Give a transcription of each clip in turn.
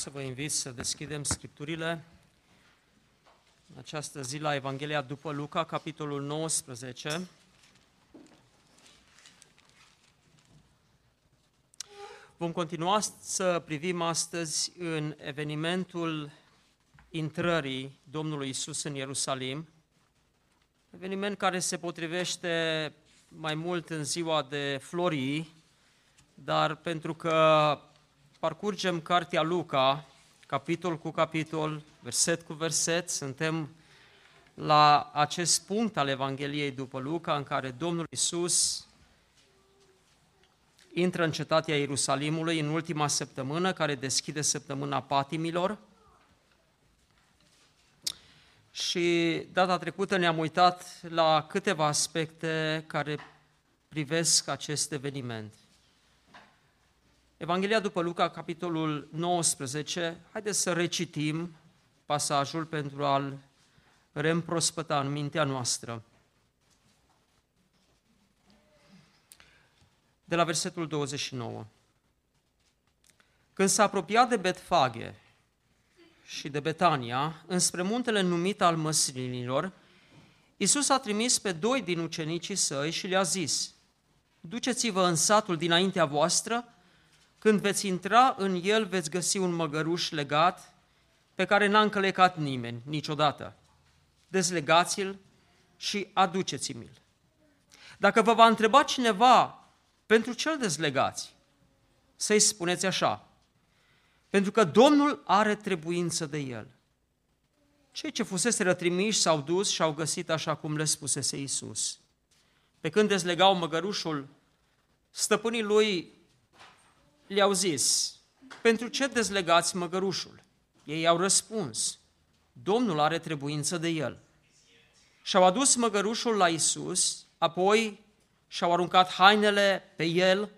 Să vă invit să deschidem Scripturile în această zi la Evanghelia după Luca, capitolul 19. Vom continua să privim astăzi în evenimentul intrării Domnului Isus în Ierusalim, eveniment care se potrivește mai mult în ziua de florii, dar pentru că parcurgem cartea Luca, capitol cu capitol, verset cu verset, suntem la acest punct al Evangheliei după Luca, în care Domnul Isus intră în cetatea Ierusalimului în ultima săptămână, care deschide săptămâna patimilor. Și data trecută ne-am uitat la câteva aspecte care privesc acest eveniment. Evanghelia după Luca, capitolul 19, haideți să recitim pasajul pentru a-l reîmprospăta în mintea noastră. De la versetul 29. Când s-a apropiat de Betfage și de Betania, înspre muntele numit al măslinilor, Iisus a trimis pe doi din ucenicii săi și le-a zis, Duceți-vă în satul dinaintea voastră, când veți intra în el veți găsi un măgăruș legat pe care n-a încălecat nimeni niciodată. Dezlegați-l și aduceți-mi-l. Dacă vă va întreba cineva pentru ce îl dezlegați, să-i spuneți așa, pentru că Domnul are trebuință de el. Cei ce fusese rătrimiși s-au dus și au găsit așa cum le spusese Iisus. Pe când dezlegau măgărușul, stăpânii lui le-au zis, pentru ce dezlegați măgărușul? Ei au răspuns, Domnul are trebuință de el. Și-au adus măgărușul la Isus, apoi și-au aruncat hainele pe el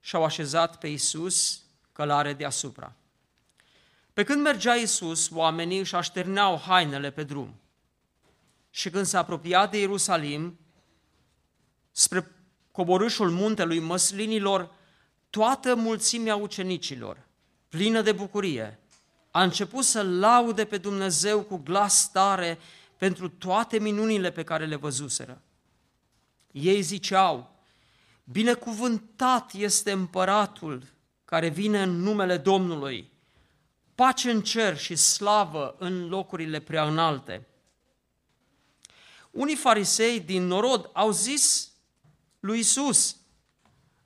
și-au așezat pe Isus călare deasupra. Pe când mergea Isus, oamenii își așterneau hainele pe drum. Și când s-a apropiat de Ierusalim, spre coborâșul muntelui măslinilor, toată mulțimea ucenicilor, plină de bucurie, a început să laude pe Dumnezeu cu glas tare pentru toate minunile pe care le văzuseră. Ei ziceau, binecuvântat este împăratul care vine în numele Domnului, pace în cer și slavă în locurile prea înalte. Unii farisei din norod au zis lui Isus,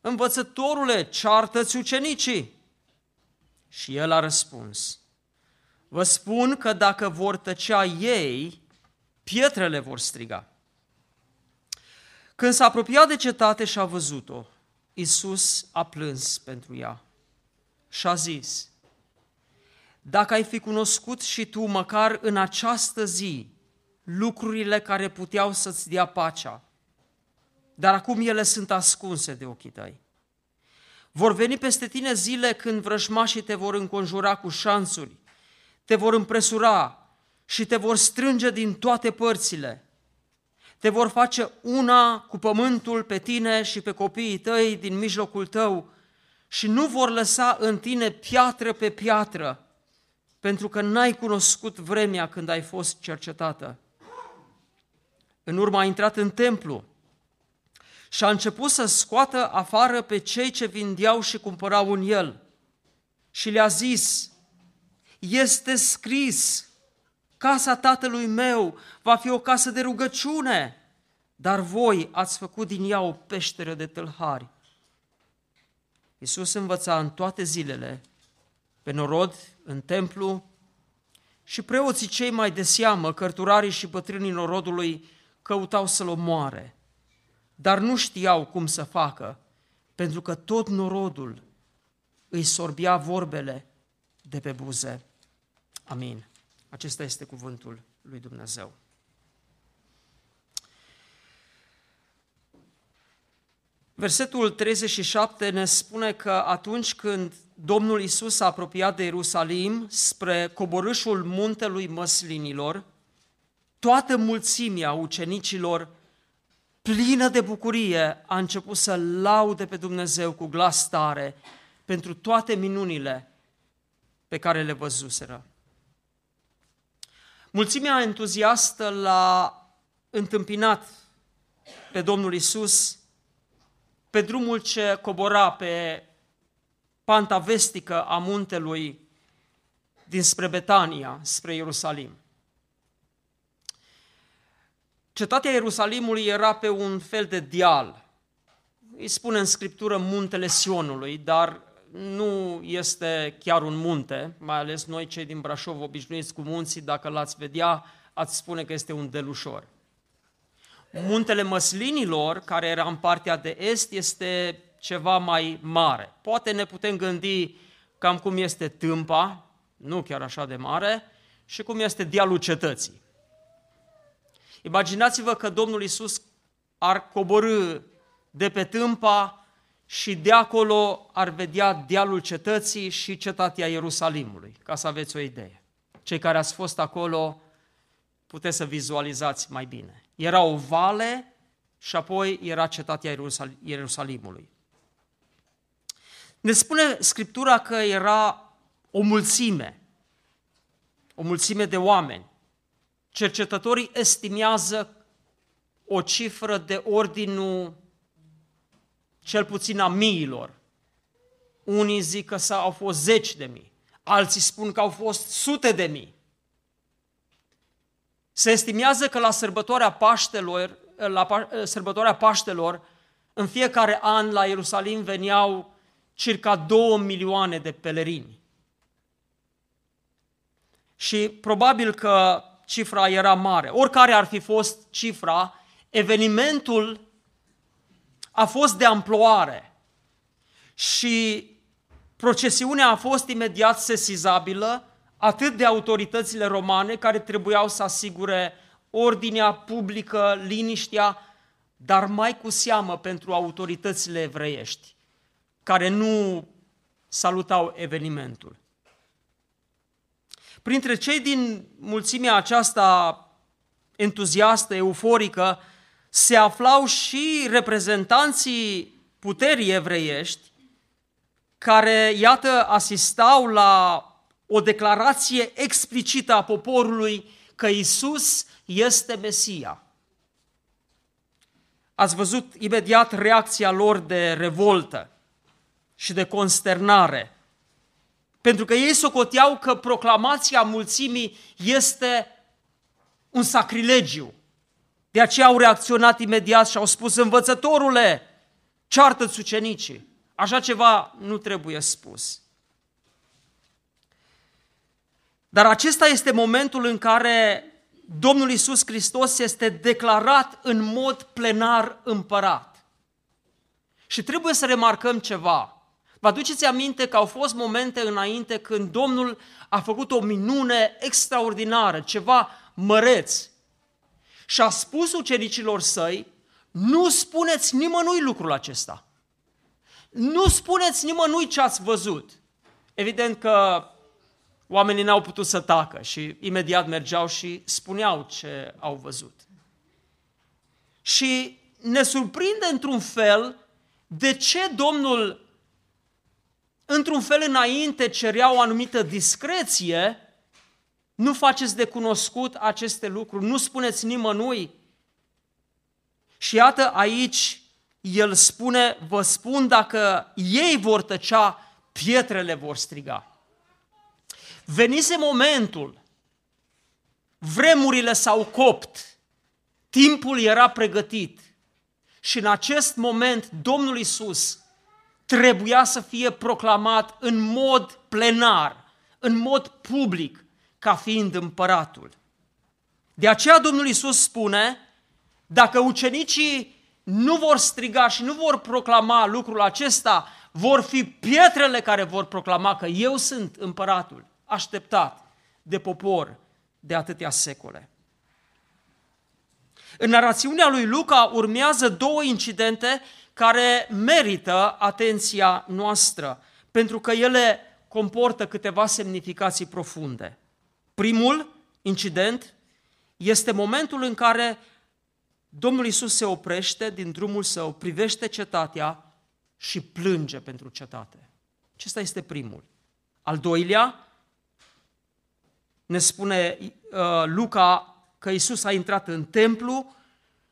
învățătorule, ceartă-ți ucenicii. Și el a răspuns, vă spun că dacă vor tăcea ei, pietrele vor striga. Când s-a apropiat de cetate și a văzut-o, Iisus a plâns pentru ea și a zis, dacă ai fi cunoscut și tu măcar în această zi lucrurile care puteau să-ți dea pacea, dar acum ele sunt ascunse de ochii tăi. Vor veni peste tine zile când vrăjmașii te vor înconjura cu șansuri, te vor împresura și te vor strânge din toate părțile. Te vor face una cu pământul pe tine și pe copiii tăi din mijlocul tău și nu vor lăsa în tine piatră pe piatră, pentru că n-ai cunoscut vremea când ai fost cercetată. În urmă a intrat în templu și a început să scoată afară pe cei ce vindeau și cumpărau în el. Și le-a zis, este scris, casa tatălui meu va fi o casă de rugăciune, dar voi ați făcut din ea o peșteră de tâlhari. Iisus învăța în toate zilele, pe norod, în templu, și preoții cei mai de seamă, cărturarii și bătrânii norodului, căutau să-l omoare dar nu știau cum să facă, pentru că tot norodul îi sorbia vorbele de pe buze. Amin. Acesta este cuvântul lui Dumnezeu. Versetul 37 ne spune că atunci când Domnul Isus s-a apropiat de Ierusalim spre coborâșul muntelui măslinilor, toată mulțimea ucenicilor, plină de bucurie, a început să laude pe Dumnezeu cu glas tare pentru toate minunile pe care le văzuseră. Mulțimea entuziastă l-a întâmpinat pe Domnul Isus pe drumul ce cobora pe panta vestică a muntelui dinspre Betania, spre Ierusalim. Cetatea Ierusalimului era pe un fel de deal. Îi spune în scriptură muntele Sionului, dar nu este chiar un munte, mai ales noi cei din Brașov obișnuiți cu munții, dacă l-ați vedea, ați spune că este un delușor. Muntele Măslinilor, care era în partea de est, este ceva mai mare. Poate ne putem gândi cam cum este Tâmpa, nu chiar așa de mare, și cum este dealul cetății. Imaginați-vă că Domnul Isus ar coborâ de pe Tâmpa și de acolo ar vedea dealul cetății și cetatea Ierusalimului, ca să aveți o idee. Cei care ați fost acolo puteți să vizualizați mai bine. Era o vale și apoi era cetatea Ierusalimului. Ne spune Scriptura că era o mulțime, o mulțime de oameni. Cercetătorii estimează o cifră de ordinul cel puțin a miilor. Unii zic că au fost zeci de mii, alții spun că au fost sute de mii. Se estimează că la sărbătoarea Paștelor, la sărbătoarea Paștelor, în fiecare an la Ierusalim veneau circa 2 milioane de pelerini. Și probabil că cifra era mare. Oricare ar fi fost cifra, evenimentul a fost de amploare și procesiunea a fost imediat sesizabilă atât de autoritățile romane care trebuiau să asigure ordinea publică, liniștea, dar mai cu seamă pentru autoritățile evreiești, care nu salutau evenimentul. Printre cei din mulțimea aceasta entuziastă, euforică, se aflau și reprezentanții puterii evreiești, care, iată, asistau la o declarație explicită a poporului că Isus este Mesia. Ați văzut imediat reacția lor de revoltă și de consternare, pentru că ei socoteau că proclamația mulțimii este un sacrilegiu. De aceea au reacționat imediat și au spus, învățătorule, ceartă-ți ucenicii. Așa ceva nu trebuie spus. Dar acesta este momentul în care Domnul Isus Hristos este declarat în mod plenar împărat. Și trebuie să remarcăm ceva. Vă aduceți aminte că au fost momente înainte când Domnul a făcut o minune extraordinară, ceva măreț. Și a spus ucenicilor săi, nu spuneți nimănui lucrul acesta. Nu spuneți nimănui ce ați văzut. Evident că oamenii n-au putut să tacă și imediat mergeau și spuneau ce au văzut. Și ne surprinde într-un fel de ce Domnul, într-un fel înainte, cerea o anumită discreție, nu faceți de cunoscut aceste lucruri, nu spuneți nimănui. Și iată aici, el spune, vă spun, dacă ei vor tăcea, pietrele vor striga. Venise momentul, vremurile s-au copt, timpul era pregătit și în acest moment Domnul Isus trebuia să fie proclamat în mod plenar, în mod public, ca fiind împăratul. De aceea Domnul Isus spune, dacă ucenicii nu vor striga și nu vor proclama lucrul acesta, vor fi pietrele care vor proclama că eu sunt împăratul așteptat de popor de atâtea secole. În narațiunea lui Luca urmează două incidente care merită atenția noastră, pentru că ele comportă câteva semnificații profunde. Primul incident este momentul în care Domnul Isus se oprește din drumul său, privește cetatea și plânge pentru cetate. Acesta este primul. Al doilea, ne spune uh, Luca că Isus a intrat în templu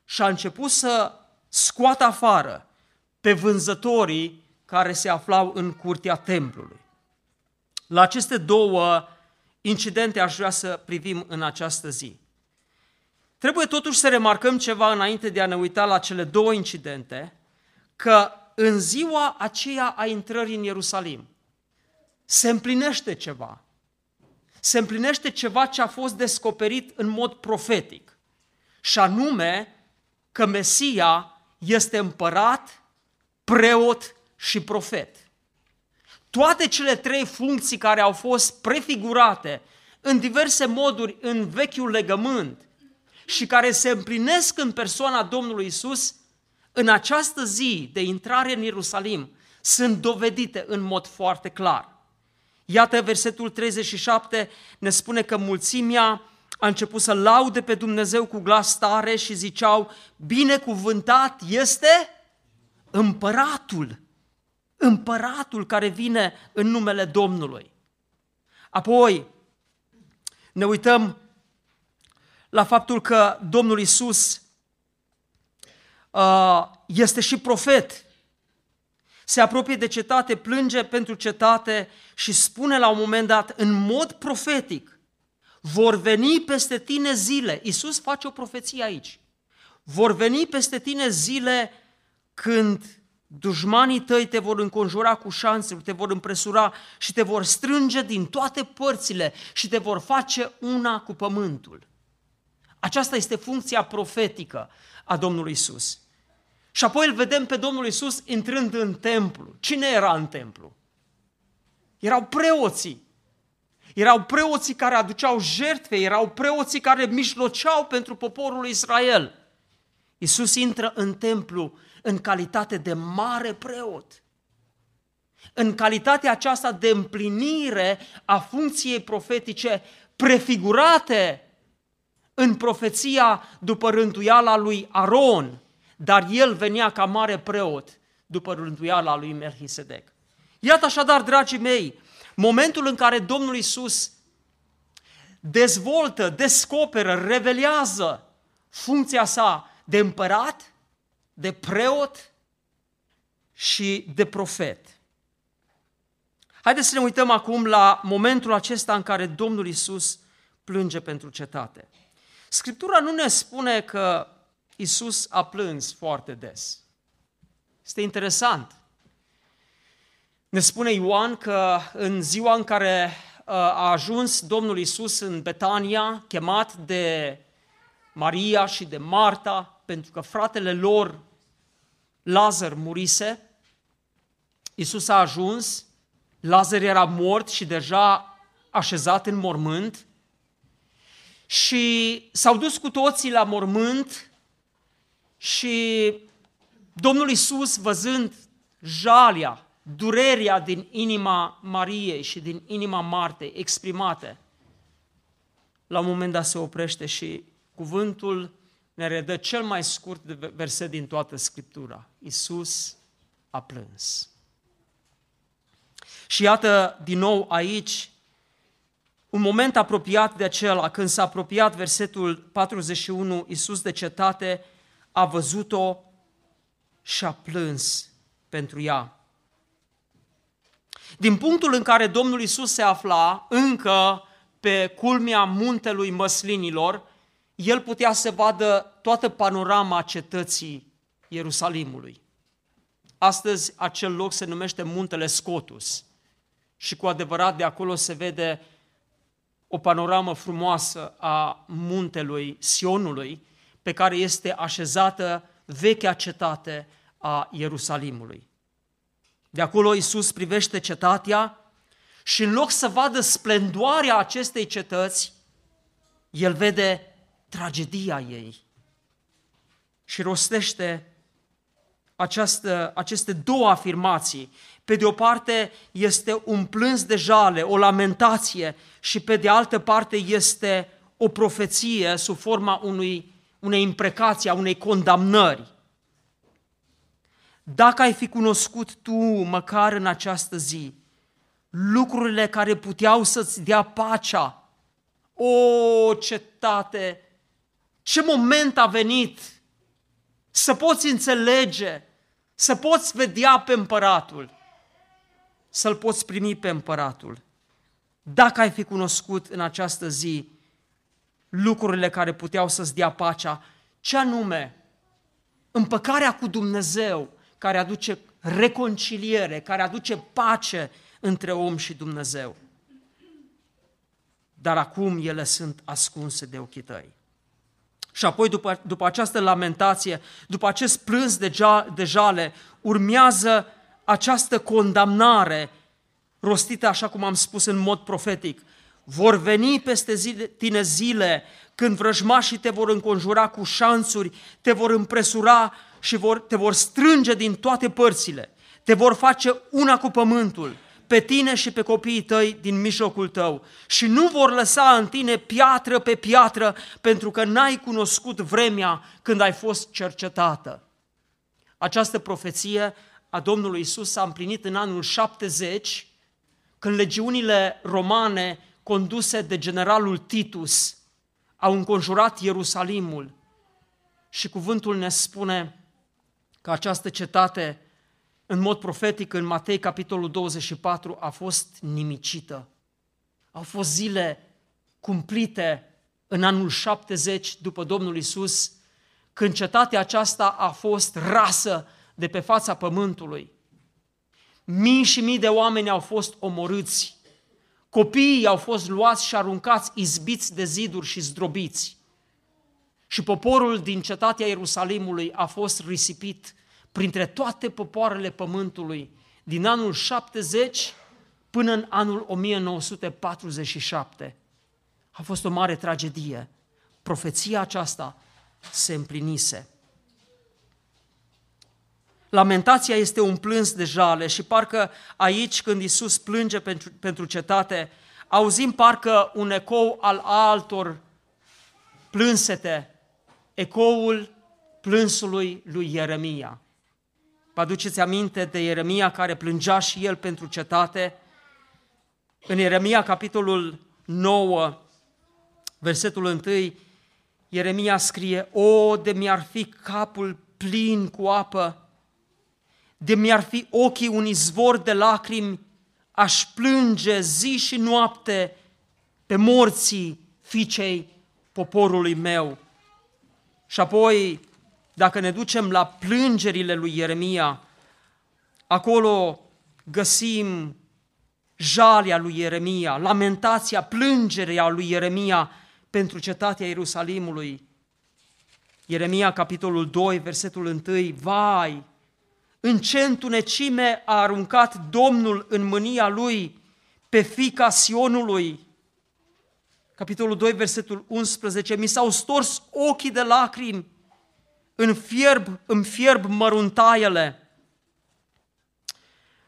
și a început să scoată afară pe vânzătorii care se aflau în curtea templului. La aceste două incidente aș vrea să privim în această zi. Trebuie totuși să remarcăm ceva înainte de a ne uita la cele două incidente, că în ziua aceea a intrării în Ierusalim se împlinește ceva. Se împlinește ceva ce a fost descoperit în mod profetic. Și anume că Mesia este împărat, preot și profet. Toate cele trei funcții care au fost prefigurate în diverse moduri în vechiul legământ și care se împlinesc în persoana Domnului Isus, în această zi de intrare în Ierusalim, sunt dovedite în mod foarte clar. Iată, versetul 37 ne spune că mulțimea a început să laude pe Dumnezeu cu glas tare și ziceau, binecuvântat este împăratul, împăratul care vine în numele Domnului. Apoi ne uităm la faptul că Domnul Isus uh, este și profet. Se apropie de cetate, plânge pentru cetate și spune la un moment dat, în mod profetic, vor veni peste tine zile. Isus face o profeție aici. Vor veni peste tine zile când dușmanii tăi te vor înconjura cu șanse, te vor împresura și te vor strânge din toate părțile și te vor face una cu pământul. Aceasta este funcția profetică a Domnului Isus. Și apoi îl vedem pe Domnul Isus intrând în templu. Cine era în templu? Erau preoții. Erau preoții care aduceau jertfe, erau preoții care mijloceau pentru poporul Israel. Isus intră în templu în calitate de mare preot. În calitatea aceasta de împlinire a funcției profetice prefigurate în profeția după rântuiala lui Aron, dar el venea ca mare preot după rântuiala lui Melchisedec. Iată așadar, dragii mei, momentul în care Domnul Isus dezvoltă, descoperă, revelează funcția sa de împărat, de preot și de profet. Haideți să ne uităm acum la momentul acesta în care Domnul Isus plânge pentru cetate. Scriptura nu ne spune că Isus a plâns foarte des. Este interesant. Ne spune Ioan că în ziua în care uh, a ajuns Domnul Isus în Betania, chemat de Maria și de Marta, pentru că fratele lor, Lazar, murise, Isus a ajuns, Lazar era mort și deja așezat în mormânt, și s-au dus cu toții la mormânt și Domnul Isus, văzând jalia, durerea din inima Mariei și din inima Martei exprimate, la un moment dat se oprește și cuvântul ne redă cel mai scurt verset din toată Scriptura. Isus a plâns. Și iată din nou aici un moment apropiat de acela, când s-a apropiat versetul 41, Iisus de cetate, a văzut-o și a plâns pentru ea. Din punctul în care Domnul Iisus se afla încă pe culmea muntelui măslinilor, el putea să vadă toată panorama cetății Ierusalimului. Astăzi acel loc se numește Muntele Scotus și cu adevărat de acolo se vede o panoramă frumoasă a muntelui Sionului, pe care este așezată vechea cetate a Ierusalimului. De acolo Iisus privește cetatea și în loc să vadă splendoarea acestei cetăți, El vede tragedia ei și rostește această, aceste două afirmații. Pe de o parte este un plâns de jale, o lamentație și pe de altă parte este o profeție sub forma unui, unei imprecații, a unei condamnări. Dacă ai fi cunoscut tu, măcar în această zi, lucrurile care puteau să-ți dea pacea, o cetate, ce moment a venit să poți înțelege, să poți vedea pe împăratul, să-l poți primi pe împăratul. Dacă ai fi cunoscut în această zi lucrurile care puteau să-ți dea pacea, ce anume? Împăcarea cu Dumnezeu, care aduce reconciliere, care aduce pace între om și Dumnezeu. Dar acum ele sunt ascunse de ochii tăi. Și apoi, după, după această lamentație, după acest plâns de, ja, de jale, urmează această condamnare rostită, așa cum am spus, în mod profetic. Vor veni peste zile, tine zile când vrăjmașii te vor înconjura cu șanțuri, te vor împresura și vor, te vor strânge din toate părțile, te vor face una cu pământul, pe tine și pe copiii tăi din mijlocul tău și nu vor lăsa în tine piatră pe piatră pentru că n-ai cunoscut vremea când ai fost cercetată. Această profeție a Domnului Isus s-a împlinit în anul 70, când legiunile romane conduse de generalul Titus au înconjurat Ierusalimul și cuvântul ne spune că această cetate în mod profetic în Matei, capitolul 24, a fost nimicită. Au fost zile cumplite în anul 70 după Domnul Isus, când cetatea aceasta a fost rasă de pe fața pământului. Mii și mii de oameni au fost omorâți. Copiii au fost luați și aruncați izbiți de ziduri și zdrobiți. Și poporul din cetatea Ierusalimului a fost risipit printre toate popoarele pământului din anul 70 până în anul 1947. A fost o mare tragedie. Profeția aceasta se împlinise. Lamentația este un plâns de jale și parcă aici când Isus plânge pentru, pentru cetate, auzim parcă un ecou al altor plânsete, ecoul plânsului lui Ieremia. Vă aduceți aminte de Ieremia care plângea și el pentru cetate? În Ieremia, capitolul 9, versetul 1, Ieremia scrie, O, de mi-ar fi capul plin cu apă, de mi-ar fi ochii un izvor de lacrimi, aș plânge zi și noapte pe morții fiicei poporului meu. Și apoi dacă ne ducem la plângerile lui Ieremia, acolo găsim jalia lui Ieremia, lamentația, plângerea lui Ieremia pentru cetatea Ierusalimului. Ieremia, capitolul 2, versetul 1, Vai, în ce întunecime a aruncat Domnul în mânia lui pe fica Sionului. Capitolul 2, versetul 11, mi s-au stors ochii de lacrimi în fierb, în fierb măruntaiele.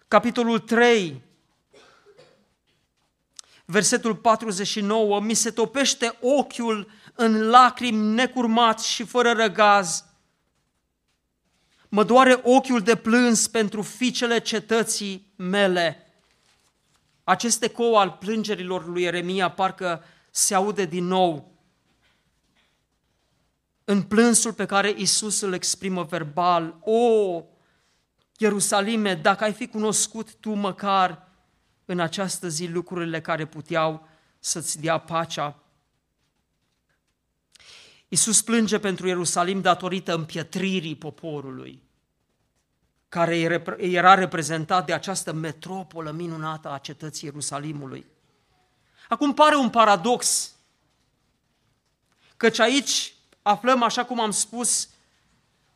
Capitolul 3, versetul 49, mi se topește ochiul în lacrimi necurmat și fără răgaz. Mă doare ochiul de plâns pentru fiicele cetății mele. Acest ecou al plângerilor lui Ieremia parcă se aude din nou în plânsul pe care Isus îl exprimă verbal. O, Ierusalime, dacă ai fi cunoscut tu măcar în această zi lucrurile care puteau să-ți dea pacea. Isus plânge pentru Ierusalim datorită împietririi poporului, care era reprezentat de această metropolă minunată a cetății Ierusalimului. Acum pare un paradox, căci aici aflăm, așa cum am spus,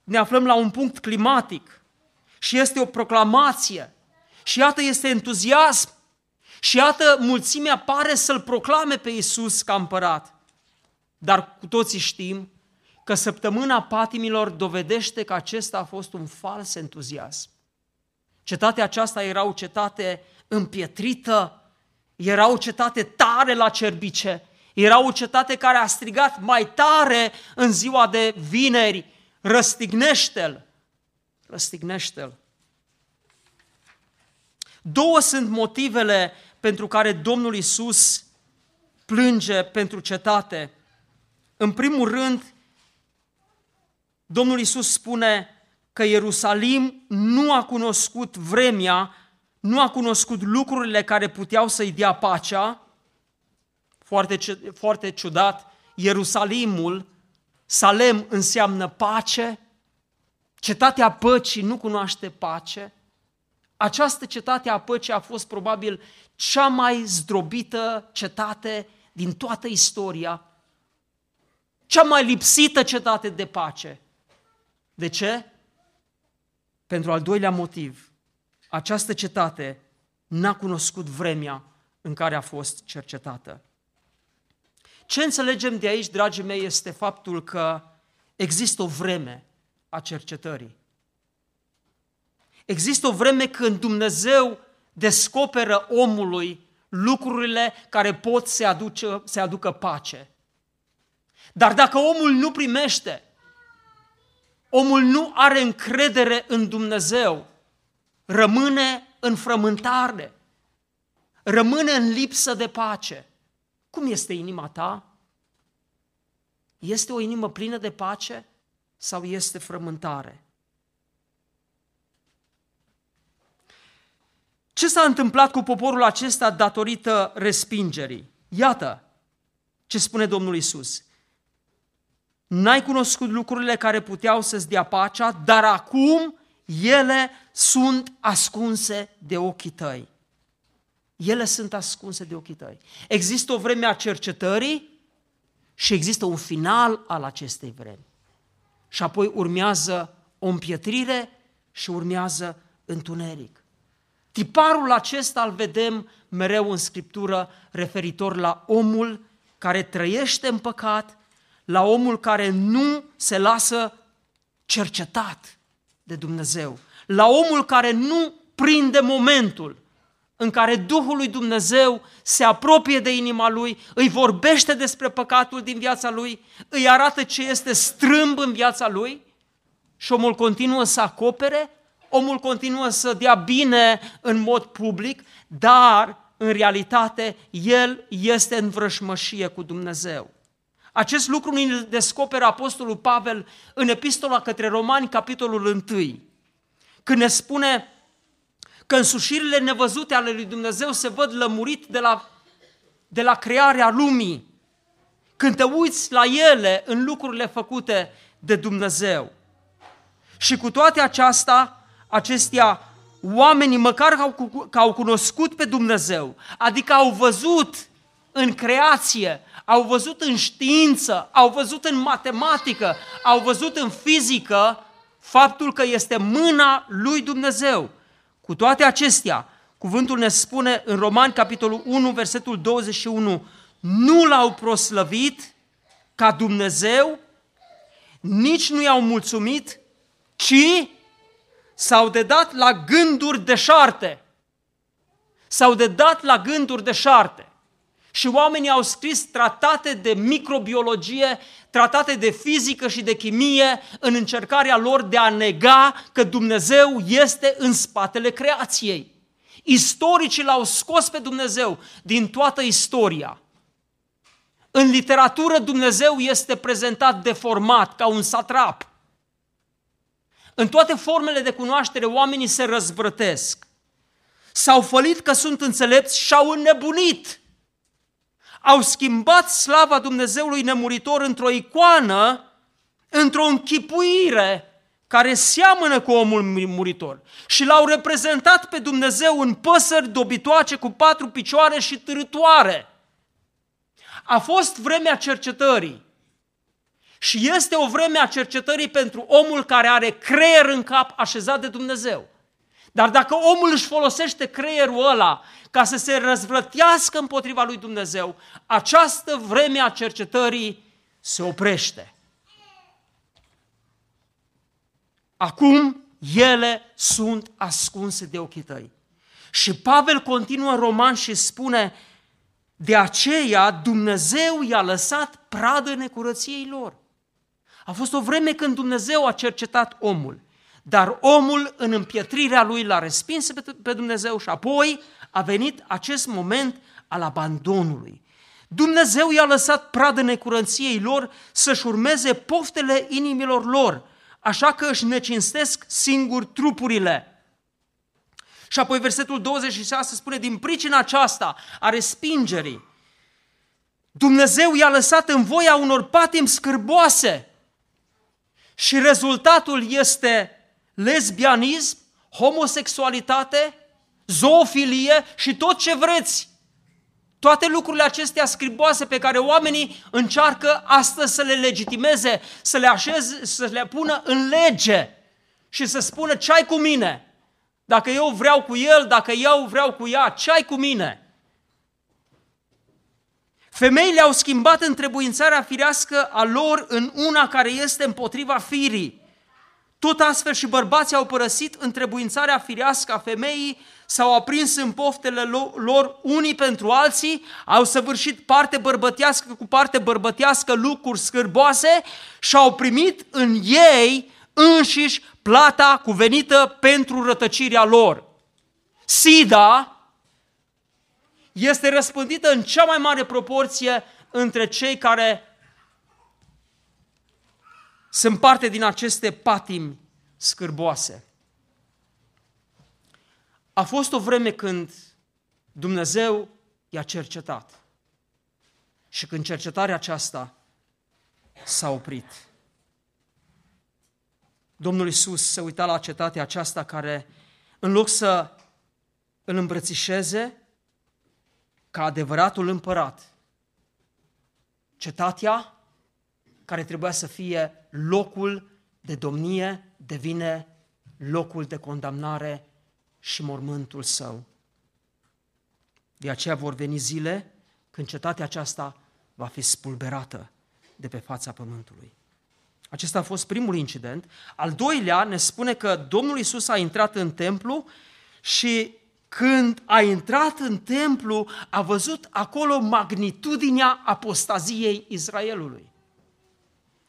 ne aflăm la un punct climatic și este o proclamație și iată este entuziasm și iată mulțimea pare să-L proclame pe Iisus ca împărat. dar cu toții știm că săptămâna patimilor dovedește că acesta a fost un fals entuziasm. Cetatea aceasta era o cetate împietrită, era o cetate tare la cerbice, era o cetate care a strigat mai tare în ziua de vineri, răstignește-l, răstignește-l. Două sunt motivele pentru care Domnul Isus plânge pentru cetate. În primul rând, Domnul Isus spune că Ierusalim nu a cunoscut vremea, nu a cunoscut lucrurile care puteau să-i dea pacea. Foarte, foarte ciudat, Ierusalimul, Salem înseamnă pace, cetatea păcii nu cunoaște pace. Această cetate a păcii a fost probabil cea mai zdrobită cetate din toată istoria, cea mai lipsită cetate de pace. De ce? Pentru al doilea motiv, această cetate n-a cunoscut vremea în care a fost cercetată. Ce înțelegem de aici, dragii mei, este faptul că există o vreme a cercetării. Există o vreme când Dumnezeu descoperă omului lucrurile care pot să aducă, să aducă pace. Dar dacă omul nu primește, omul nu are încredere în Dumnezeu, rămâne în frământare, rămâne în lipsă de pace. Cum este inima ta? Este o inimă plină de pace sau este frământare? Ce s-a întâmplat cu poporul acesta datorită respingerii? Iată ce spune Domnul Isus. N-ai cunoscut lucrurile care puteau să-ți dea pacea, dar acum ele sunt ascunse de ochii tăi. Ele sunt ascunse de ochii tăi. Există o vreme a cercetării și există un final al acestei vremi. Și apoi urmează o împietrire și urmează întuneric. Tiparul acesta îl vedem mereu în Scriptură referitor la omul care trăiește în păcat, la omul care nu se lasă cercetat de Dumnezeu, la omul care nu prinde momentul în care Duhul lui Dumnezeu se apropie de inima lui, îi vorbește despre păcatul din viața lui, îi arată ce este strâmb în viața lui și omul continuă să acopere omul continuă să dea bine în mod public, dar în realitate el este în vrășmășie cu Dumnezeu. Acest lucru ne descoperă Apostolul Pavel în epistola către Romani, capitolul 1, când ne spune că însușirile nevăzute ale lui Dumnezeu se văd lămurit de la, de la crearea lumii, când te uiți la ele în lucrurile făcute de Dumnezeu. Și cu toate aceasta, acestea oamenii, măcar că au, că au cunoscut pe Dumnezeu, adică au văzut în creație, au văzut în știință, au văzut în matematică, au văzut în fizică faptul că este mâna lui Dumnezeu. Cu toate acestea, cuvântul ne spune în Romani, capitolul 1, versetul 21, nu l-au proslăvit ca Dumnezeu, nici nu i-au mulțumit, ci s-au de dat la gânduri deșarte. S-au de dat la gânduri deșarte. Și oamenii au scris tratate de microbiologie, tratate de fizică și de chimie în încercarea lor de a nega că Dumnezeu este în spatele creației. Istoricii l-au scos pe Dumnezeu din toată istoria. În literatură Dumnezeu este prezentat deformat ca un satrap. În toate formele de cunoaștere oamenii se răzvrătesc. S-au fălit că sunt înțelepți și au înnebunit. Au schimbat slava Dumnezeului nemuritor într-o icoană, într-o închipuire care seamănă cu omul muritor și l-au reprezentat pe Dumnezeu în păsări dobitoace cu patru picioare și târătoare. A fost vremea cercetării. Și este o vreme a cercetării pentru omul care are creier în cap așezat de Dumnezeu. Dar dacă omul își folosește creierul ăla ca să se răzvrătească împotriva lui Dumnezeu, această vreme a cercetării se oprește. Acum ele sunt ascunse de ochii tăi. Și Pavel continuă în roman și spune, de aceea Dumnezeu i-a lăsat pradă necurăției lor. A fost o vreme când Dumnezeu a cercetat omul, dar omul în împietrirea lui l-a respins pe Dumnezeu și apoi a venit acest moment al abandonului. Dumnezeu i-a lăsat pradă necurăției lor să-și urmeze poftele inimilor lor, așa că își necinstesc singur trupurile. Și apoi versetul 26 spune, din pricina aceasta a respingerii, Dumnezeu i-a lăsat în voia unor patim scârboase și rezultatul este lesbianism, homosexualitate, zoofilie și tot ce vreți. Toate lucrurile acestea scriboase pe care oamenii încearcă astăzi să le legitimeze, să le așeze, să le pună în lege și să spună ce ai cu mine. Dacă eu vreau cu el, dacă eu vreau cu ea, ce ai cu mine? Femeile au schimbat întrebuințarea firească a lor în una care este împotriva firii. Tot astfel și bărbații au părăsit întrebuințarea firească a femeii, s-au aprins în poftele lor unii pentru alții, au săvârșit parte bărbătească cu parte bărbătească lucruri scârboase și au primit în ei înșiși plata cuvenită pentru rătăcirea lor. Sida este răspândită în cea mai mare proporție între cei care sunt parte din aceste patimi scârboase. A fost o vreme când Dumnezeu i-a cercetat. Și când cercetarea aceasta s-a oprit. Domnul Isus se uita la cetatea aceasta care, în loc să îl îmbrățișeze ca adevăratul împărat, cetatea care trebuia să fie locul de domnie, devine locul de condamnare și mormântul său. De aceea vor veni zile când cetatea aceasta va fi spulberată de pe fața pământului. Acesta a fost primul incident. Al doilea ne spune că Domnul Isus a intrat în templu și când a intrat în templu, a văzut acolo magnitudinea apostaziei Israelului.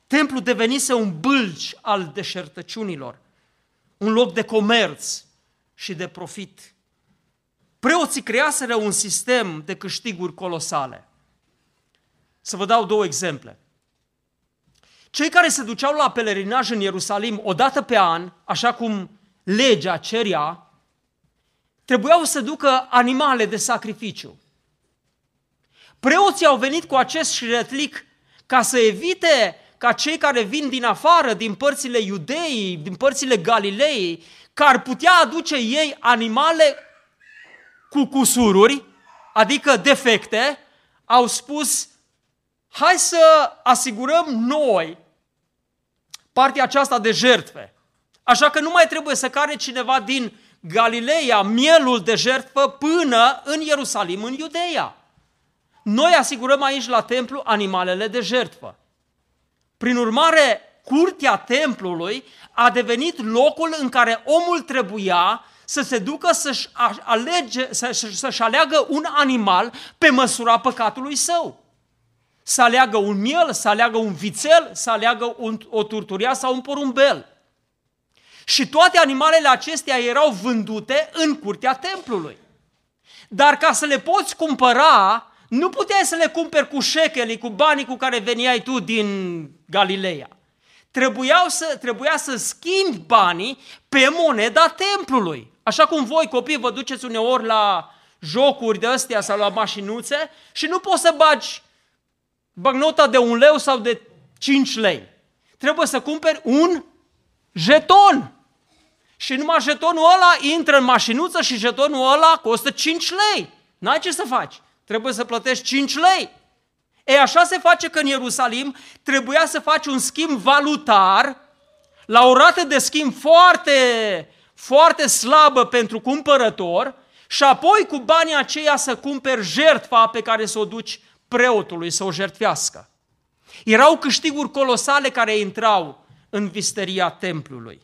Templul devenise un bâlci al deșertăciunilor, un loc de comerț și de profit. Preoții creaseră un sistem de câștiguri colosale. Să vă dau două exemple. Cei care se duceau la pelerinaj în Ierusalim o dată pe an, așa cum legea ceria, trebuiau să ducă animale de sacrificiu. Preoții au venit cu acest șiretlic ca să evite ca cei care vin din afară, din părțile Iudeii, din părțile Galilei, că ar putea aduce ei animale cu cusururi, adică defecte, au spus, hai să asigurăm noi partea aceasta de jertfe. Așa că nu mai trebuie să care cineva din Galileea mielul de jertfă până în Ierusalim, în Iudeea. Noi asigurăm aici la templu animalele de jertfă. Prin urmare, curtea templului a devenit locul în care omul trebuia să se ducă să-și, alege, să-și aleagă un animal pe măsura păcatului său. Să aleagă un miel, să aleagă un vițel, să aleagă un, o turturia sau un porumbel. Și toate animalele acestea erau vândute în curtea templului. Dar ca să le poți cumpăra, nu puteai să le cumperi cu șecheli, cu banii cu care veniai tu din Galileea. Trebuiau să, trebuia să schimbi banii pe moneda templului. Așa cum voi, copii, vă duceți uneori la jocuri de astea sau la mașinuțe și nu poți să bagi bagnota de un leu sau de 5 lei. Trebuie să cumperi un jeton. Și numai jetonul ăla intră în mașinuță și jetonul ăla costă 5 lei. N-ai ce să faci trebuie să plătești 5 lei. E așa se face că în Ierusalim trebuia să faci un schimb valutar la o rată de schimb foarte, foarte slabă pentru cumpărător și apoi cu banii aceia să cumperi jertfa pe care să o duci preotului să o jertfească. Erau câștiguri colosale care intrau în visteria templului.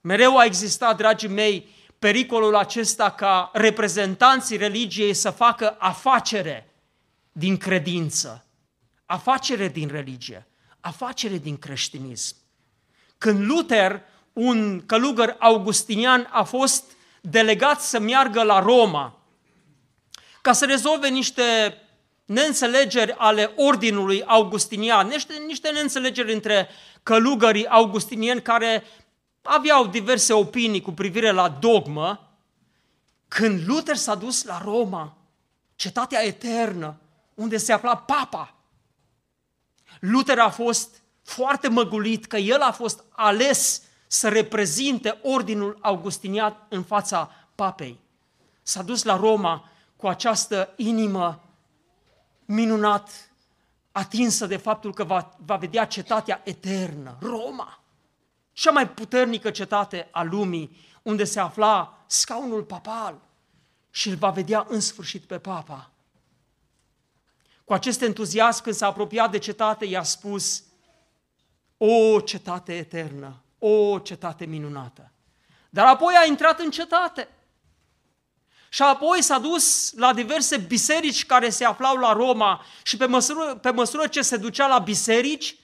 Mereu a existat, dragii mei, pericolul acesta ca reprezentanții religiei să facă afacere din credință, afacere din religie, afacere din creștinism. Când Luther, un călugăr augustinian, a fost delegat să meargă la Roma ca să rezolve niște neînțelegeri ale ordinului augustinian, niște, niște neînțelegeri între călugării augustinieni care aveau diverse opinii cu privire la dogmă, când Luther s-a dus la Roma, cetatea eternă, unde se afla papa, Luther a fost foarte măgulit că el a fost ales să reprezinte ordinul augustinian în fața papei. S-a dus la Roma cu această inimă minunat atinsă de faptul că va, va vedea cetatea eternă, Roma, cea mai puternică cetate a lumii, unde se afla scaunul papal și îl va vedea în sfârșit pe papa. Cu acest entuziasm, când s-a apropiat de cetate, i-a spus, o cetate eternă, o cetate minunată. Dar apoi a intrat în cetate. Și apoi s-a dus la diverse biserici care se aflau la Roma și pe măsură, pe măsură ce se ducea la biserici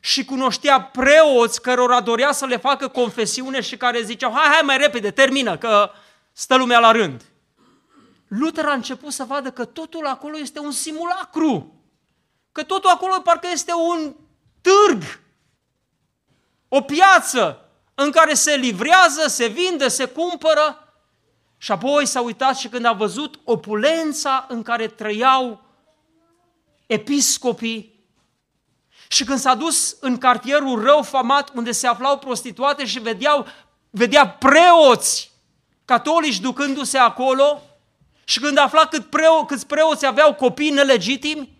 și cunoștea preoți cărora dorea să le facă confesiune și care ziceau, hai, hai mai repede, termină, că stă lumea la rând. Luther a început să vadă că totul acolo este un simulacru, că totul acolo parcă este un târg, o piață în care se livrează, se vinde, se cumpără și apoi s-a uitat și când a văzut opulența în care trăiau episcopii și când s-a dus în cartierul rău famat unde se aflau prostituate și vedeau, vedea preoți catolici ducându-se acolo și când afla cât preo, câți preoți aveau copii nelegitimi,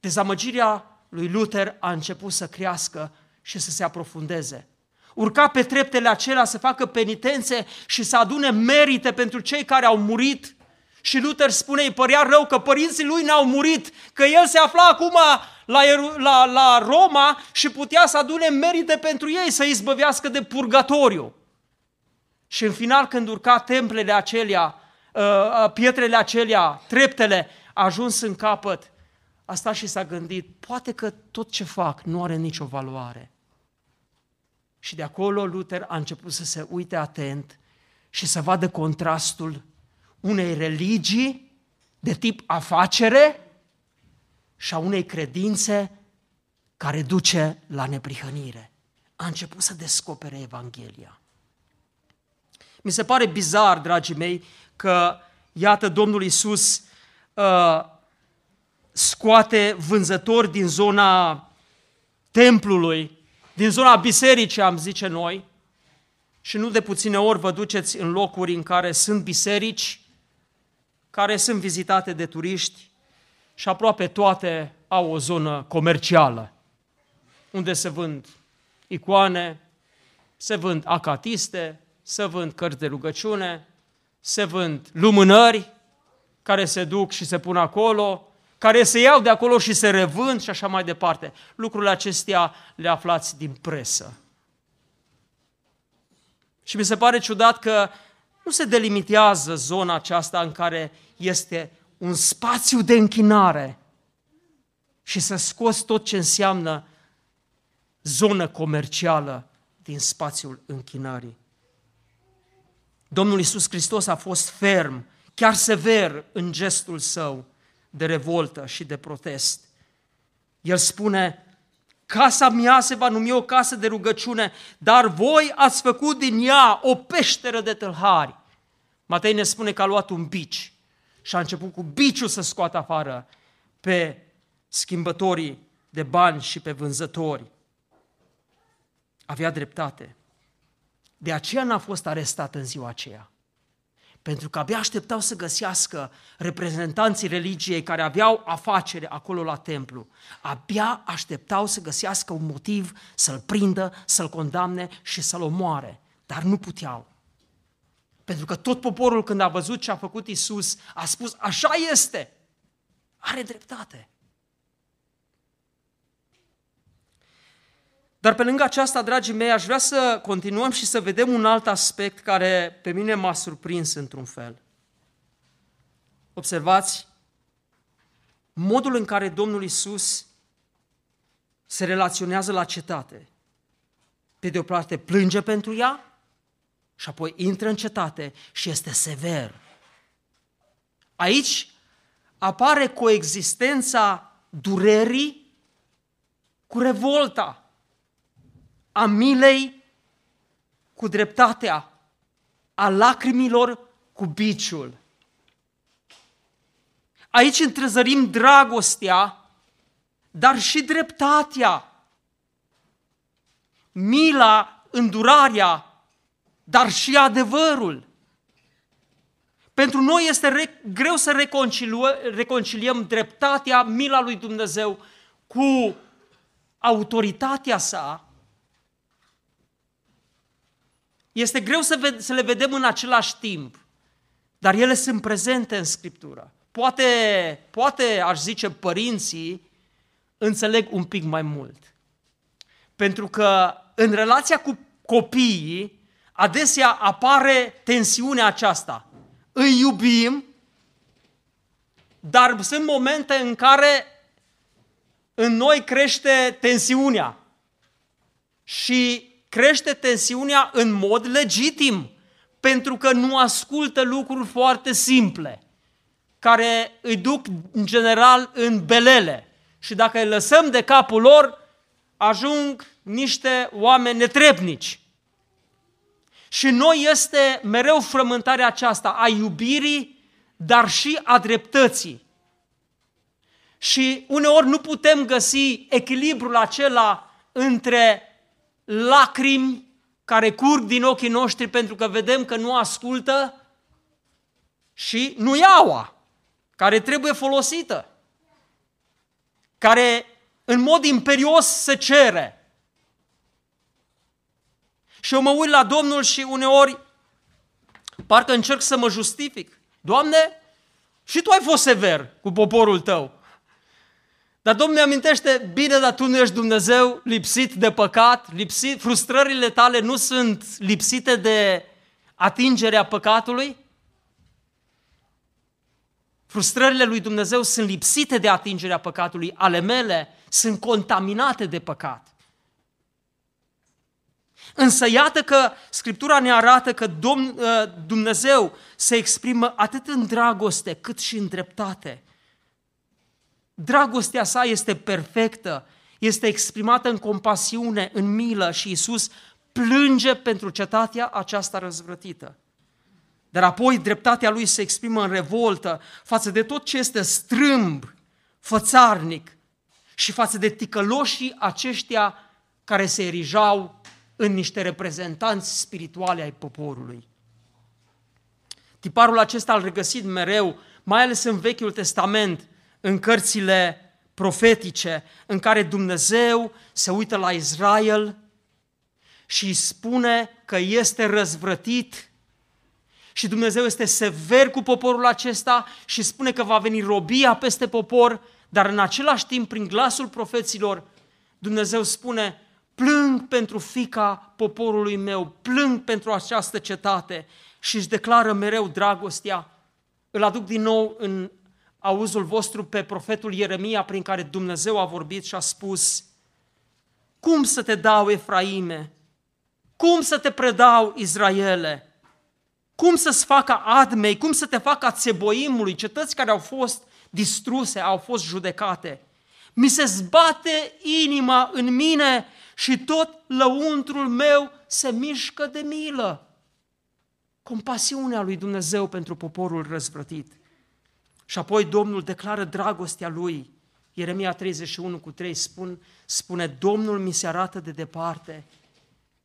dezamăgirea lui Luther a început să crească și să se aprofundeze urca pe treptele acelea să facă penitențe și să adune merite pentru cei care au murit. Și Luther spune, îi părea rău că părinții lui n-au murit, că el se afla acum la, la, la Roma și putea să adune merite pentru ei, să izbăvească de purgatoriu. Și în final, când urca templele acelea, uh, uh, pietrele acelea, treptele, a ajuns în capăt, a stat și s-a gândit, poate că tot ce fac nu are nicio valoare. Și de acolo Luther a început să se uite atent și să vadă contrastul unei religii de tip afacere și a unei credințe care duce la neprihănire. A început să descopere Evanghelia. Mi se pare bizar, dragii mei, că, iată, Domnul Isus uh, scoate vânzători din zona templului din zona bisericii, am zice noi, și nu de puține ori vă duceți în locuri în care sunt biserici, care sunt vizitate de turiști și aproape toate au o zonă comercială, unde se vând icoane, se vând acatiste, se vând cărți de rugăciune, se vând lumânări care se duc și se pun acolo, care se iau de acolo și se revând și așa mai departe. Lucrurile acestea le aflați din presă. Și mi se pare ciudat că nu se delimitează zona aceasta în care este un spațiu de închinare și să scoți tot ce înseamnă zonă comercială din spațiul închinării. Domnul Iisus Hristos a fost ferm, chiar sever în gestul său de revoltă și de protest. El spune, casa mea se va numi o casă de rugăciune, dar voi ați făcut din ea o peșteră de tâlhari. Matei ne spune că a luat un bici și a început cu biciul să scoată afară pe schimbătorii de bani și pe vânzători. Avea dreptate. De aceea n-a fost arestat în ziua aceea. Pentru că abia așteptau să găsească reprezentanții religiei care aveau afacere acolo la templu. Abia așteptau să găsească un motiv să-l prindă, să-l condamne și să-l omoare. Dar nu puteau. Pentru că tot poporul când a văzut ce a făcut Isus, a spus, așa este, are dreptate. Dar pe lângă aceasta, dragii mei, aș vrea să continuăm și să vedem un alt aspect care pe mine m-a surprins într-un fel. Observați modul în care Domnul Isus se relaționează la cetate. Pe de o parte plânge pentru ea, și apoi intră în cetate și este sever. Aici apare coexistența durerii cu revolta, a milei cu dreptatea, a lacrimilor cu biciul. Aici întrezărim dragostea, dar și dreptatea, mila, îndurarea, dar și adevărul. Pentru noi este re- greu să reconciliem dreptatea, mila lui Dumnezeu cu autoritatea sa. Este greu să, ve- să le vedem în același timp, dar ele sunt prezente în Scriptură. Poate, poate, aș zice, părinții înțeleg un pic mai mult. Pentru că în relația cu copiii, adesea apare tensiunea aceasta. Îi iubim, dar sunt momente în care în noi crește tensiunea. Și crește tensiunea în mod legitim, pentru că nu ascultă lucruri foarte simple care îi duc în general în belele. Și dacă îi lăsăm de capul lor, ajung niște oameni netrebnici. Și noi este mereu frământarea aceasta a iubirii, dar și a dreptății. Și uneori nu putem găsi echilibrul acela între lacrimi care curg din ochii noștri pentru că vedem că nu ascultă și nu iaua care trebuie folosită, care în mod imperios se cere. Și eu mă uit la Domnul și uneori parcă încerc să mă justific. Doamne, și tu ai fost sever cu poporul tău. Dar Domnul mi amintește, bine, dar tu nu ești Dumnezeu lipsit de păcat, lipsit, frustrările tale nu sunt lipsite de atingerea păcatului? Frustrările lui Dumnezeu sunt lipsite de atingerea păcatului, ale mele sunt contaminate de păcat. Însă iată că Scriptura ne arată că Domn, ă, Dumnezeu se exprimă atât în dragoste cât și în dreptate. Dragostea sa este perfectă, este exprimată în compasiune, în milă și Isus plânge pentru cetatea aceasta răzvrătită. Dar apoi dreptatea lui se exprimă în revoltă față de tot ce este strâmb, fățarnic și față de ticăloșii aceștia care se erijau în niște reprezentanți spirituale ai poporului. Tiparul acesta al regăsit mereu, mai ales în Vechiul Testament, în cărțile profetice, în care Dumnezeu se uită la Israel și îi spune că este răzvrătit și Dumnezeu este sever cu poporul acesta și spune că va veni robia peste popor, dar în același timp, prin glasul profeților, Dumnezeu spune, plâng pentru fica poporului meu, plâng pentru această cetate și își declară mereu dragostea. Îl aduc din nou în auzul vostru pe profetul Ieremia prin care Dumnezeu a vorbit și a spus Cum să te dau, Efraime? Cum să te predau, Israele? cum să-ți facă Admei, cum să te facă Țeboimului, cetăți care au fost distruse, au fost judecate. Mi se zbate inima în mine și tot lăuntrul meu se mișcă de milă. Compasiunea lui Dumnezeu pentru poporul răzvrătit. Și apoi Domnul declară dragostea lui. Ieremia 31 cu 3 spun, spune, Domnul mi se arată de departe,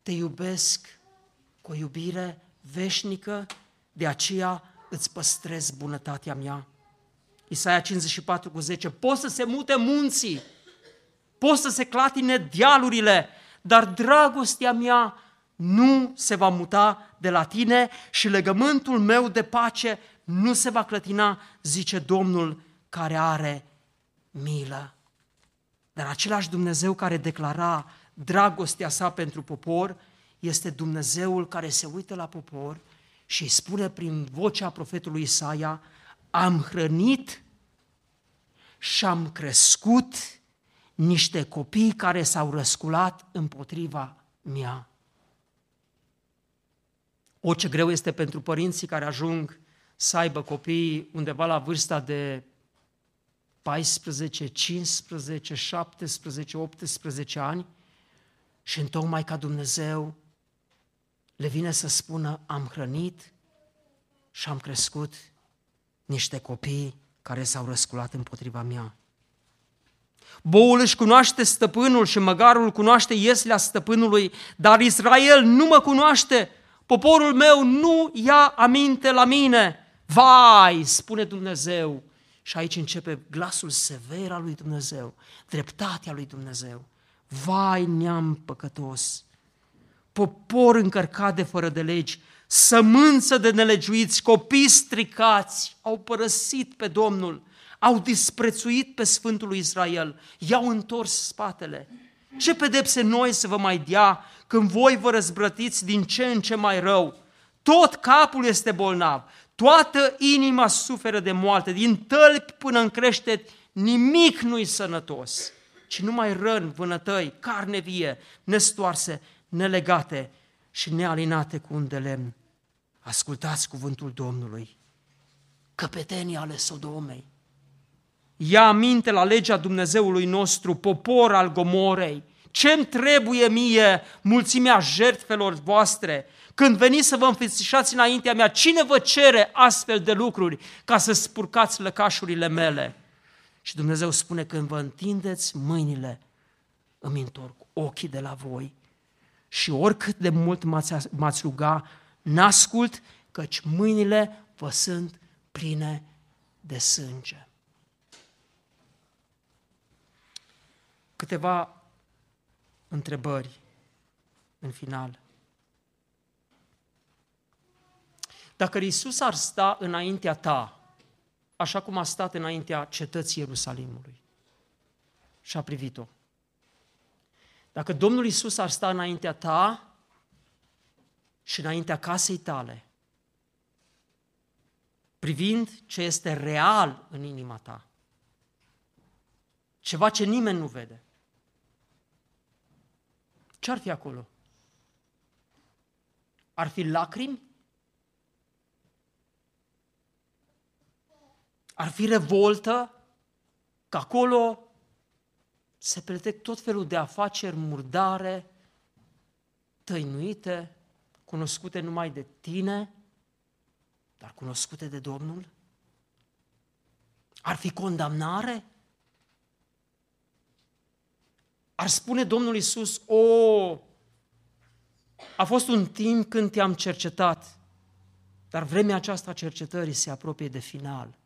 te iubesc cu o iubire veșnică, de aceea îți păstrez bunătatea mea. Isaia 54 cu 10, pot să se mute munții, pot să se clatine dealurile, dar dragostea mea nu se va muta de la tine și legământul meu de pace nu se va clătina, zice Domnul care are milă. Dar același Dumnezeu care declara dragostea sa pentru popor, este Dumnezeul care se uită la popor și îi spune prin vocea profetului Isaia, am hrănit și am crescut niște copii care s-au răsculat împotriva mea. O, ce greu este pentru părinții care ajung să aibă copii undeva la vârsta de 14, 15, 17, 18 ani și întocmai ca Dumnezeu le vine să spună am hrănit și am crescut niște copii care s-au răsculat împotriva mea. Boul își cunoaște stăpânul și măgarul cunoaște ieslea stăpânului, dar Israel nu mă cunoaște, poporul meu nu ia aminte la mine. Vai, spune Dumnezeu. Și aici începe glasul sever al lui Dumnezeu, dreptatea lui Dumnezeu. Vai, neam păcătos, popor încărcat de fără de legi, sămânță de nelegiuiți, copii stricați, au părăsit pe Domnul, au disprețuit pe Sfântul lui Israel, i-au întors spatele. Ce pedepse noi să vă mai dea când voi vă răzbrătiți din ce în ce mai rău? Tot capul este bolnav, toată inima suferă de moarte, din tălpi până în creștet, nimic nu-i sănătos, ci numai răni, vânătăi, carne vie, nestoarse, nelegate și nealinate cu un de lemn. Ascultați cuvântul Domnului. Căpetenii ale Sodomei. Ia aminte la legea Dumnezeului nostru, popor al Gomorei. Ce-mi trebuie mie mulțimea jertfelor voastre? Când veniți să vă înfățișați înaintea mea, cine vă cere astfel de lucruri ca să spurcați lăcașurile mele? Și Dumnezeu spune, când vă întindeți mâinile, îmi întorc ochii de la voi și oricât de mult m-ați ruga, n-ascult, căci mâinile vă sunt pline de sânge. Câteva întrebări în final. Dacă Iisus ar sta înaintea ta, așa cum a stat înaintea cetății Ierusalimului și a privit-o, dacă Domnul Isus ar sta înaintea ta și înaintea casei tale, privind ce este real în inima ta, ceva ce nimeni nu vede, ce ar fi acolo? Ar fi lacrimi? Ar fi revoltă? Că acolo se petrec tot felul de afaceri murdare, tăinuite, cunoscute numai de tine, dar cunoscute de Domnul? Ar fi condamnare? Ar spune Domnul Isus, o, a fost un timp când te-am cercetat, dar vremea aceasta a cercetării se apropie de final.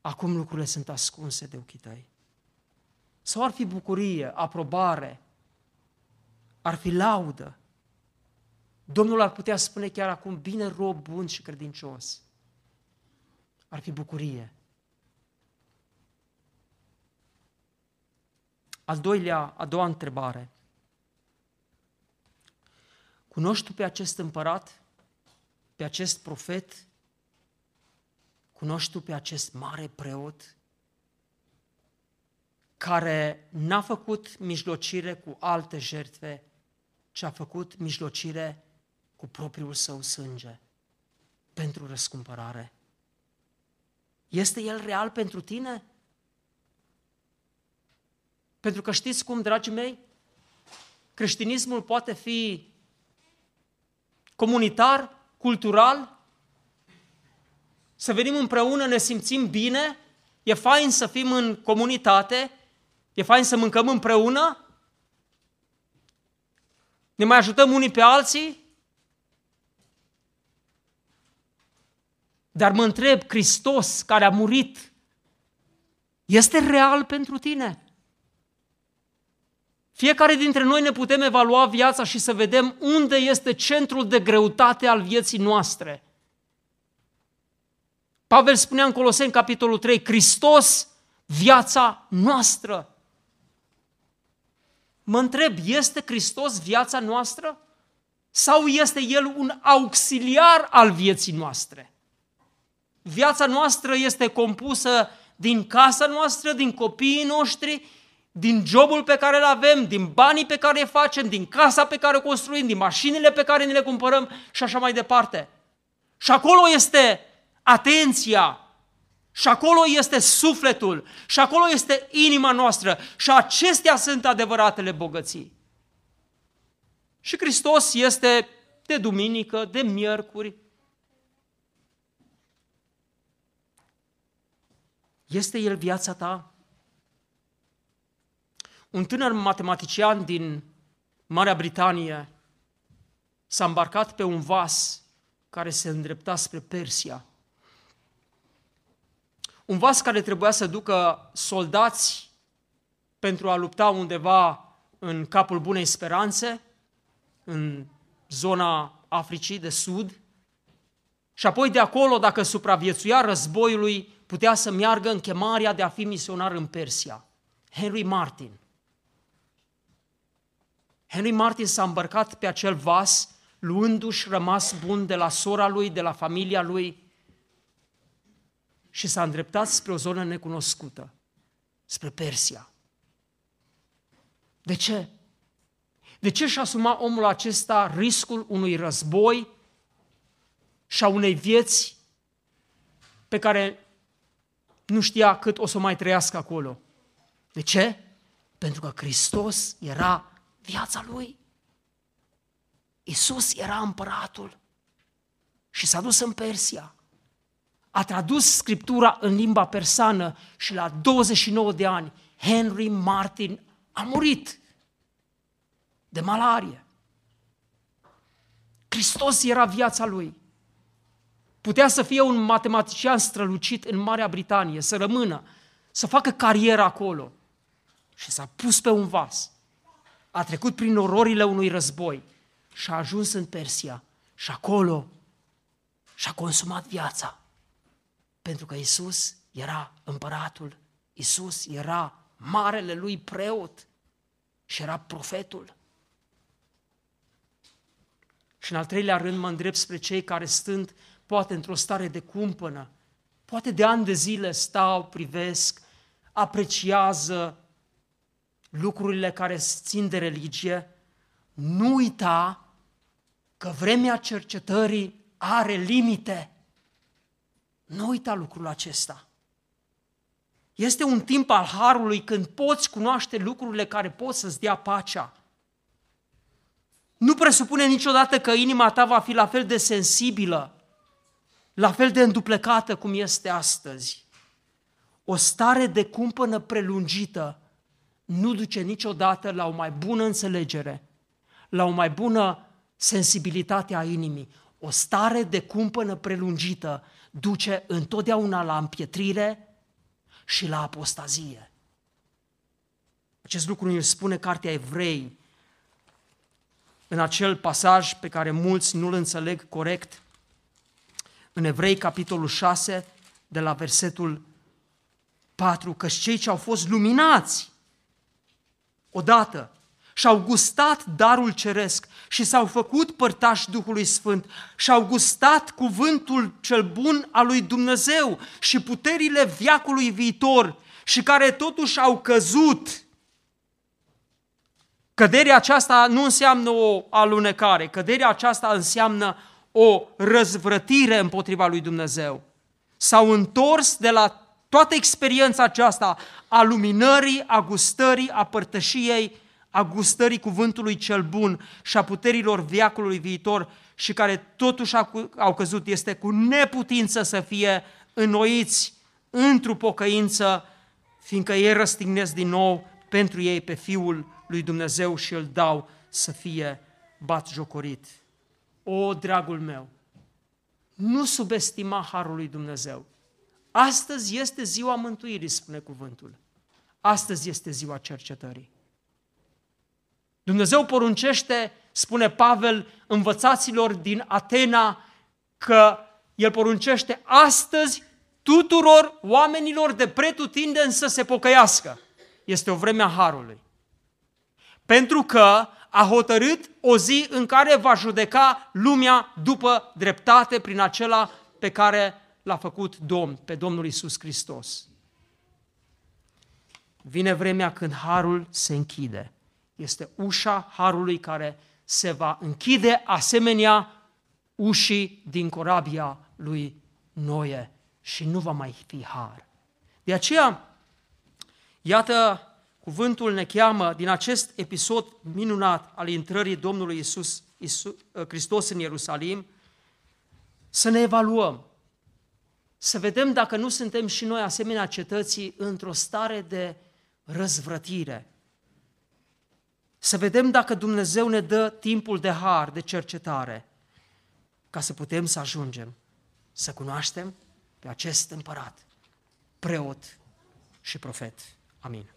Acum lucrurile sunt ascunse de ochii tăi. Sau ar fi bucurie, aprobare, ar fi laudă. Domnul ar putea spune chiar acum, bine rob bun și credincios. Ar fi bucurie. Al doilea, a doua întrebare. Cunoști tu pe acest împărat, pe acest profet? Cunoști tu pe acest mare preot care n-a făcut mijlocire cu alte jertfe, ci a făcut mijlocire cu propriul său sânge pentru răscumpărare? Este el real pentru tine? Pentru că știți cum, dragii mei? Creștinismul poate fi comunitar, cultural, să venim împreună, ne simțim bine, e fain să fim în comunitate, e fain să mâncăm împreună, ne mai ajutăm unii pe alții, dar mă întreb, Hristos care a murit, este real pentru tine? Fiecare dintre noi ne putem evalua viața și să vedem unde este centrul de greutate al vieții noastre. Pavel spunea în Coloseni, capitolul 3, Hristos, viața noastră. mă întreb, este Hristos viața noastră? Sau este El un auxiliar al vieții noastre? Viața noastră este compusă din casa noastră, din copiii noștri, din jobul pe care îl avem, din banii pe care îi facem, din casa pe care o construim, din mașinile pe care ne le cumpărăm și așa mai departe. Și acolo este atenția, și acolo este sufletul, și acolo este inima noastră, și acestea sunt adevăratele bogății. Și Hristos este de duminică, de miercuri. Este El viața ta? Un tânăr matematician din Marea Britanie s-a îmbarcat pe un vas care se îndrepta spre Persia. Un vas care trebuia să ducă soldați pentru a lupta undeva în capul Bunei Speranțe, în zona Africii de Sud, și apoi de acolo, dacă supraviețuia războiului, putea să meargă în chemarea de a fi misionar în Persia. Henry Martin. Henry Martin s-a îmbărcat pe acel vas, luându-și rămas bun de la sora lui, de la familia lui, și s-a îndreptat spre o zonă necunoscută, spre Persia. De ce? De ce și-a asumat omul acesta riscul unui război și a unei vieți pe care nu știa cât o să mai trăiască acolo? De ce? Pentru că Hristos era viața lui. Isus era împăratul și s-a dus în Persia. A tradus Scriptura în limba persană și la 29 de ani Henry Martin a murit de malarie. Hristos era viața lui. Putea să fie un matematician strălucit în Marea Britanie, să rămână, să facă carieră acolo. Și s-a pus pe un vas. A trecut prin ororile unui război și a ajuns în Persia. Și acolo și-a consumat viața. Pentru că Isus era împăratul, Isus era marele lui preot și era profetul. Și în al treilea rând mă îndrept spre cei care stând poate într-o stare de cumpănă, poate de ani de zile stau, privesc, apreciază lucrurile care țin de religie, nu uita că vremea cercetării are limite. Nu uita lucrul acesta. Este un timp al harului când poți cunoaște lucrurile care pot să-ți dea pacea nu presupune niciodată că inima ta va fi la fel de sensibilă, la fel de înduplecată cum este astăzi. O stare de cumpănă prelungită nu duce niciodată la o mai bună înțelegere, la o mai bună sensibilitate a inimii. O stare de cumpănă prelungită duce întotdeauna la împietrire și la apostazie. Acest lucru îl spune Cartea Evrei, în acel pasaj pe care mulți nu-l înțeleg corect, în Evrei, capitolul 6, de la versetul 4, că cei ce au fost luminați odată. Și au gustat darul ceresc și s-au făcut părtași Duhului Sfânt. Și au gustat cuvântul cel bun al lui Dumnezeu și puterile viacului viitor și care totuși au căzut. Căderea aceasta nu înseamnă o alunecare, căderea aceasta înseamnă o răzvrătire împotriva lui Dumnezeu. S-au întors de la toată experiența aceasta a luminării, a gustării, a părtășiei, a gustării cuvântului cel bun și a puterilor viacului viitor și care totuși au căzut, este cu neputință să fie înnoiți într-o pocăință, fiindcă ei răstignesc din nou pentru ei pe Fiul lui Dumnezeu și îl dau să fie batjocorit. O, dragul meu, nu subestima harul lui Dumnezeu. Astăzi este ziua mântuirii, spune cuvântul. Astăzi este ziua cercetării. Dumnezeu poruncește, spune Pavel, învățaților din Atena că el poruncește astăzi tuturor oamenilor de pretutindeni să se pocăiască. Este o vreme a Harului. Pentru că a hotărât o zi în care va judeca lumea după dreptate prin acela pe care l-a făcut Domn, pe Domnul Isus Hristos. Vine vremea când harul se închide. Este ușa harului care se va închide asemenea ușii din corabia lui Noe și nu va mai fi har. De aceea, iată, cuvântul ne cheamă din acest episod minunat al intrării Domnului Isus, Isus Hristos în Ierusalim, să ne evaluăm, să vedem dacă nu suntem și noi asemenea cetății într-o stare de răzvrătire. Să vedem dacă Dumnezeu ne dă timpul de har, de cercetare, ca să putem să ajungem să cunoaștem pe acest împărat, preot și profet. Amin.